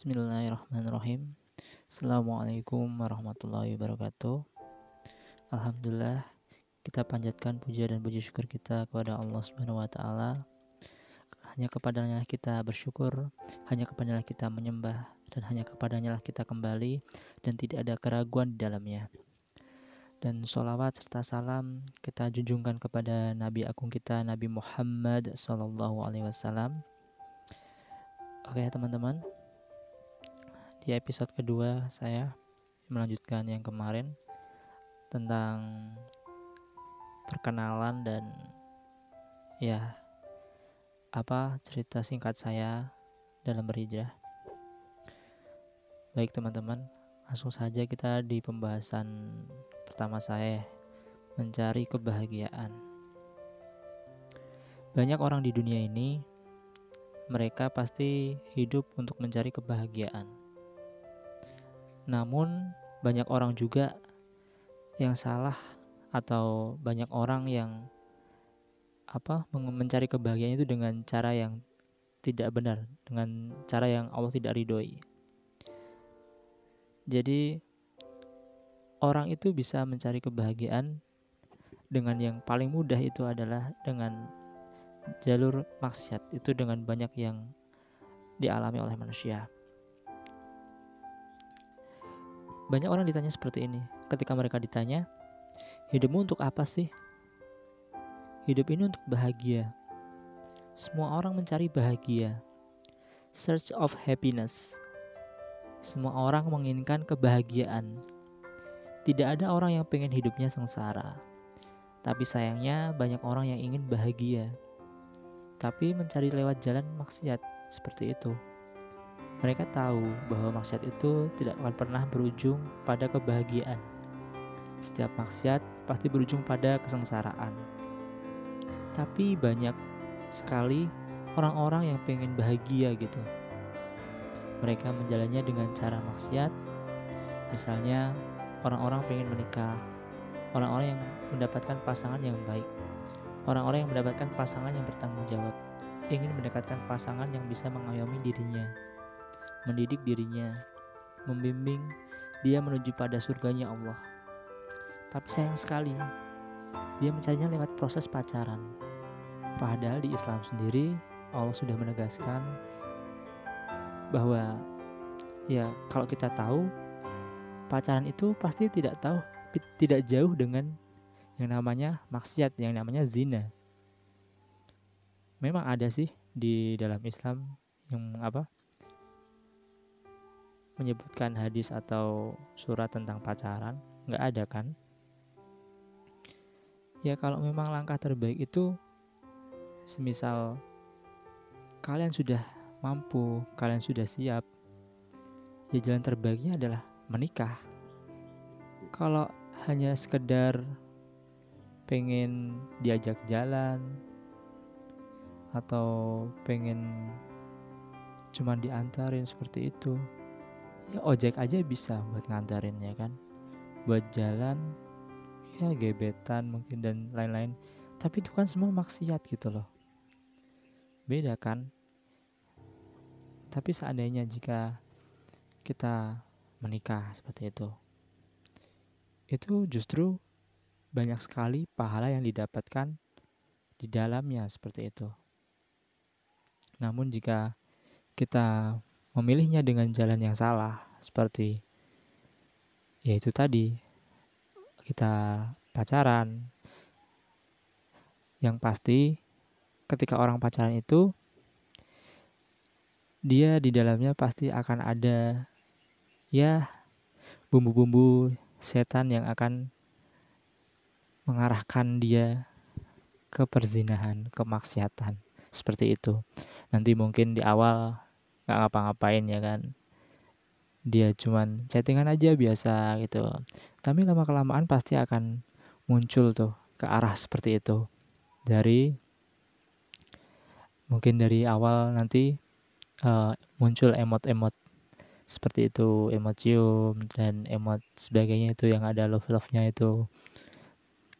Bismillahirrahmanirrahim. Assalamualaikum warahmatullahi wabarakatuh. Alhamdulillah kita panjatkan puja dan puji syukur kita kepada Allah Subhanahu wa taala. Hanya kepadanya kita bersyukur, hanya kepadanya kita menyembah dan hanya kepadanya lah kita kembali dan tidak ada keraguan di dalamnya. Dan sholawat serta salam kita junjungkan kepada Nabi Agung kita Nabi Muhammad Sallallahu Alaihi Wasallam. Oke teman-teman, di episode kedua saya melanjutkan yang kemarin tentang perkenalan dan ya apa cerita singkat saya dalam berhijrah. Baik teman-teman, langsung saja kita di pembahasan pertama saya mencari kebahagiaan. Banyak orang di dunia ini mereka pasti hidup untuk mencari kebahagiaan namun banyak orang juga yang salah atau banyak orang yang apa mencari kebahagiaan itu dengan cara yang tidak benar, dengan cara yang Allah tidak ridhoi. Jadi orang itu bisa mencari kebahagiaan dengan yang paling mudah itu adalah dengan jalur maksiat itu dengan banyak yang dialami oleh manusia. Banyak orang ditanya seperti ini. Ketika mereka ditanya, hidupmu untuk apa sih? Hidup ini untuk bahagia. Semua orang mencari bahagia. Search of happiness. Semua orang menginginkan kebahagiaan. Tidak ada orang yang pengen hidupnya sengsara. Tapi sayangnya banyak orang yang ingin bahagia. Tapi mencari lewat jalan maksiat seperti itu. Mereka tahu bahwa maksiat itu tidak akan pernah berujung pada kebahagiaan. Setiap maksiat pasti berujung pada kesengsaraan. Tapi banyak sekali orang-orang yang pengen bahagia gitu. Mereka menjalannya dengan cara maksiat. Misalnya orang-orang pengen menikah, orang-orang yang mendapatkan pasangan yang baik, orang-orang yang mendapatkan pasangan yang bertanggung jawab, ingin mendekatkan pasangan yang bisa mengayomi dirinya mendidik dirinya, membimbing dia menuju pada surganya Allah. Tapi sayang sekali, dia mencarinya lewat proses pacaran. Padahal di Islam sendiri, Allah sudah menegaskan bahwa ya kalau kita tahu pacaran itu pasti tidak tahu tidak jauh dengan yang namanya maksiat, yang namanya zina. Memang ada sih di dalam Islam yang apa menyebutkan hadis atau surat tentang pacaran? Nggak ada kan? Ya kalau memang langkah terbaik itu semisal kalian sudah mampu kalian sudah siap ya jalan terbaiknya adalah menikah. Kalau hanya sekedar pengen diajak jalan atau pengen cuman diantarin seperti itu ya ojek aja bisa buat nganterin ya kan? Buat jalan ya gebetan mungkin dan lain-lain. Tapi itu kan semua maksiat gitu loh. Beda kan? Tapi seandainya jika kita menikah seperti itu itu justru banyak sekali pahala yang didapatkan di dalamnya seperti itu. Namun jika kita memilihnya dengan jalan yang salah seperti yaitu tadi kita pacaran yang pasti ketika orang pacaran itu dia di dalamnya pasti akan ada ya bumbu-bumbu setan yang akan mengarahkan dia ke perzinahan, kemaksiatan seperti itu. Nanti mungkin di awal nggak ngapa-ngapain ya kan? Dia cuman chattingan aja biasa gitu. Tapi lama kelamaan pasti akan muncul tuh ke arah seperti itu. Dari mungkin dari awal nanti uh, muncul emot-emot seperti itu emot cium dan emot sebagainya itu yang ada love love nya itu.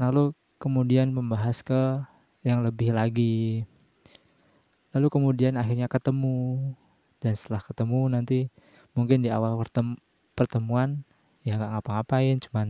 Lalu kemudian membahas ke yang lebih lagi. Lalu kemudian akhirnya ketemu dan setelah ketemu nanti mungkin di awal pertemuan ya nggak ngapa-ngapain cuman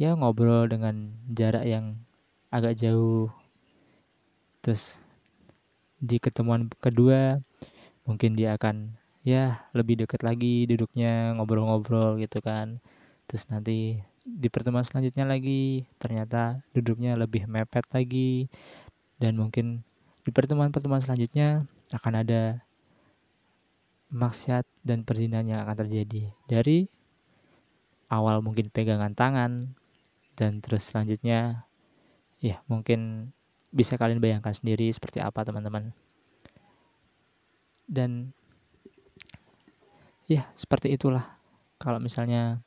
ya ngobrol dengan jarak yang agak jauh. Terus di ketemuan kedua mungkin dia akan ya lebih dekat lagi duduknya ngobrol-ngobrol gitu kan. Terus nanti di pertemuan selanjutnya lagi ternyata duduknya lebih mepet lagi. Dan mungkin di pertemuan-pertemuan selanjutnya akan ada maksiat dan perzinahan yang akan terjadi dari awal mungkin pegangan tangan dan terus selanjutnya ya mungkin bisa kalian bayangkan sendiri seperti apa teman-teman. Dan ya seperti itulah kalau misalnya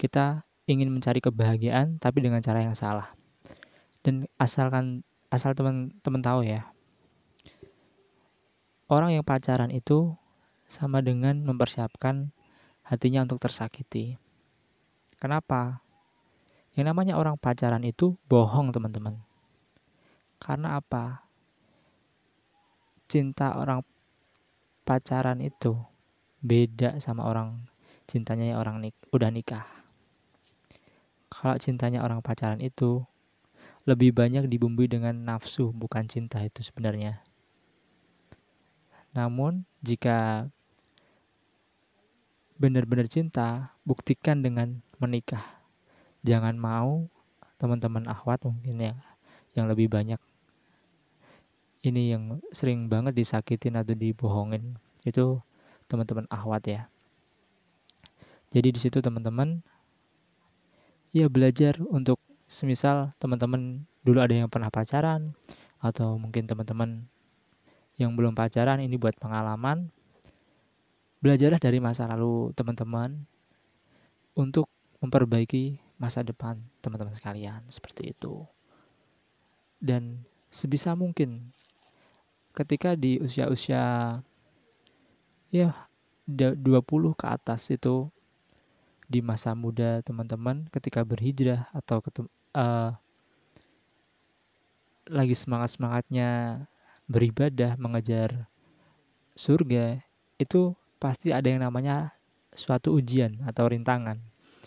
kita ingin mencari kebahagiaan tapi dengan cara yang salah. Dan asalkan asal teman-teman tahu ya orang yang pacaran itu sama dengan mempersiapkan hatinya untuk tersakiti kenapa yang namanya orang pacaran itu bohong teman-teman karena apa cinta orang pacaran itu beda sama orang cintanya orang nik udah nikah. Kalau cintanya orang pacaran itu lebih banyak dibumbui dengan nafsu bukan cinta itu sebenarnya. Namun jika benar-benar cinta, buktikan dengan menikah. Jangan mau teman-teman akhwat mungkin ya yang lebih banyak ini yang sering banget disakitin atau dibohongin itu teman-teman ahwat ya. Jadi di situ teman-teman ya belajar untuk semisal teman-teman dulu ada yang pernah pacaran atau mungkin teman-teman yang belum pacaran ini buat pengalaman belajarlah dari masa lalu teman-teman untuk memperbaiki masa depan teman-teman sekalian seperti itu. Dan sebisa mungkin ketika di usia-usia ya 20 ke atas itu di masa muda teman-teman ketika berhijrah atau ketem, uh, lagi semangat-semangatnya beribadah mengejar surga itu pasti ada yang namanya suatu ujian atau rintangan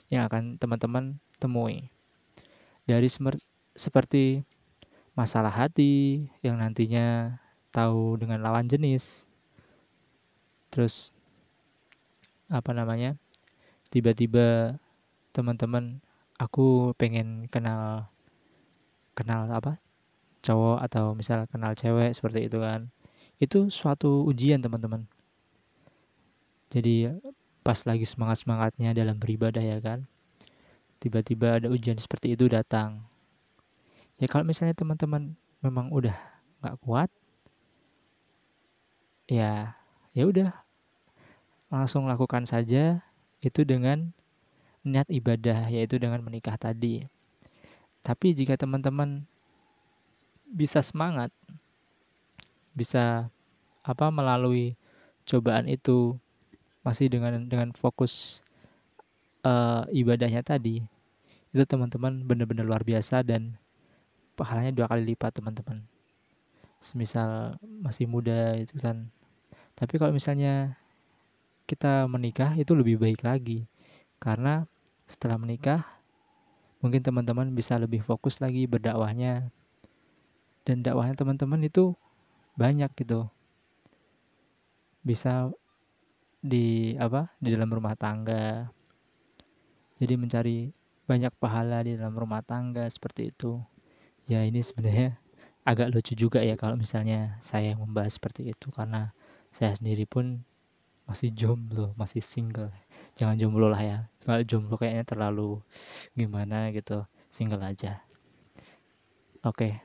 yang akan teman-teman temui. Dari seperti masalah hati yang nantinya tahu dengan lawan jenis terus apa namanya tiba-tiba teman-teman aku pengen kenal kenal apa cowok atau misal kenal cewek seperti itu kan. Itu suatu ujian teman-teman jadi pas lagi semangat semangatnya dalam beribadah ya kan tiba-tiba ada ujian seperti itu datang ya kalau misalnya teman-teman memang udah nggak kuat ya ya udah langsung lakukan saja itu dengan niat ibadah yaitu dengan menikah tadi. Tapi jika teman-teman bisa semangat bisa apa melalui cobaan itu masih dengan dengan fokus uh, ibadahnya tadi itu teman-teman benar-benar luar biasa dan pahalanya dua kali lipat teman-teman. Semisal masih muda itu kan. Tapi kalau misalnya kita menikah itu lebih baik lagi. Karena setelah menikah mungkin teman-teman bisa lebih fokus lagi berdakwahnya. Dan dakwahnya teman-teman itu banyak gitu. Bisa di apa di dalam rumah tangga. Jadi mencari banyak pahala di dalam rumah tangga seperti itu. Ya ini sebenarnya agak lucu juga ya kalau misalnya saya membahas seperti itu. Karena saya sendiri pun masih jomblo masih single. Jangan jomblo lah ya. Kalau jomblo kayaknya terlalu gimana gitu. Single aja. Oke.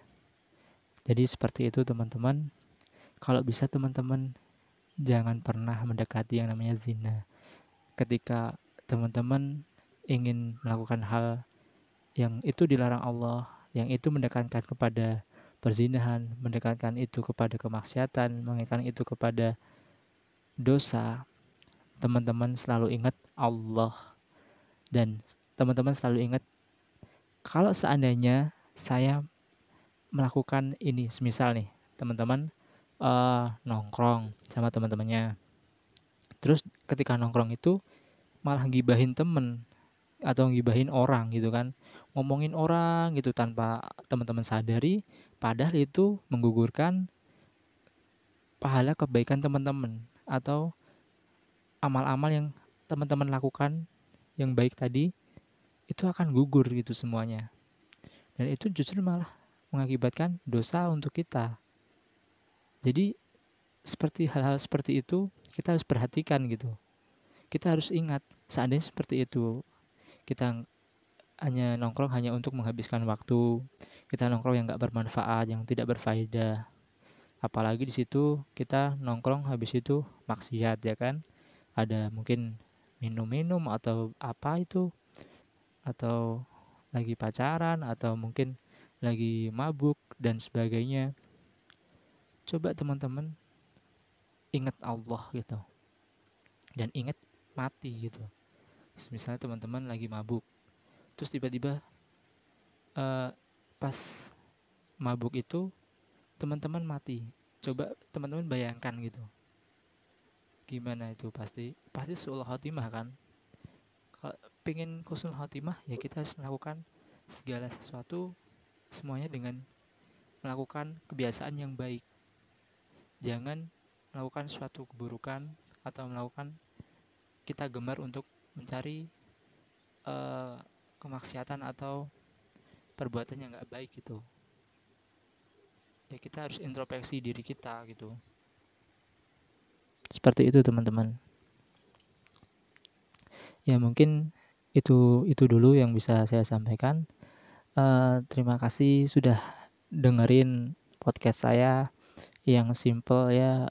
Jadi seperti itu teman-teman. Kalau bisa teman-teman jangan pernah mendekati yang namanya zina. Ketika teman-teman ingin melakukan hal yang itu dilarang Allah yang itu mendekatkan kepada perzinahan mendekatkan itu kepada kemaksiatan mendekatkan itu kepada dosa, teman-teman selalu ingat Allah. Dan teman-teman selalu ingat kalau seandainya saya melakukan ini, semisal nih teman-teman uh, nongkrong sama teman-temannya, terus ketika nongkrong itu malah gibahin temen atau gibahin orang gitu kan. Ngomongin orang gitu tanpa teman-teman sadari padahal itu menggugurkan pahala kebaikan teman-teman atau amal-amal yang teman-teman lakukan yang baik tadi itu akan gugur gitu semuanya. Dan itu justru malah mengakibatkan dosa untuk kita jadi seperti hal-hal seperti itu kita harus perhatikan gitu. Kita harus ingat seandainya seperti itu kita hanya nongkrong hanya untuk menghabiskan waktu kita nongkrong yang nggak bermanfaat yang tidak berfaedah. Apalagi di situ kita nongkrong habis itu maksiat ya kan? Ada mungkin minum-minum atau apa itu atau lagi pacaran atau mungkin lagi mabuk dan sebagainya coba teman-teman ingat Allah gitu. Dan ingat mati gitu. Misalnya teman-teman lagi mabuk terus tiba-tiba uh, pas mabuk itu teman-teman mati. Coba teman-teman bayangkan gitu. Gimana itu? Pasti pasti suul khotimah kan? Kalau pengen kusul khotimah ya kita harus melakukan segala sesuatu semuanya dengan melakukan kebiasaan yang baik jangan melakukan suatu keburukan atau melakukan kita gemar untuk mencari uh, kemaksiatan atau perbuatan yang nggak baik gitu. Ya kita harus introspeksi diri kita gitu. Seperti itu teman-teman. Ya mungkin itu itu dulu yang bisa saya sampaikan. Uh, terima kasih sudah dengerin podcast saya yang simple ya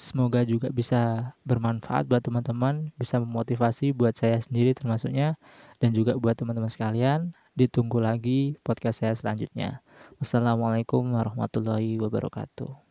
Semoga juga bisa bermanfaat buat teman-teman, bisa memotivasi buat saya sendiri termasuknya dan juga buat teman-teman sekalian. Ditunggu lagi podcast saya selanjutnya. Wassalamualaikum warahmatullahi wabarakatuh.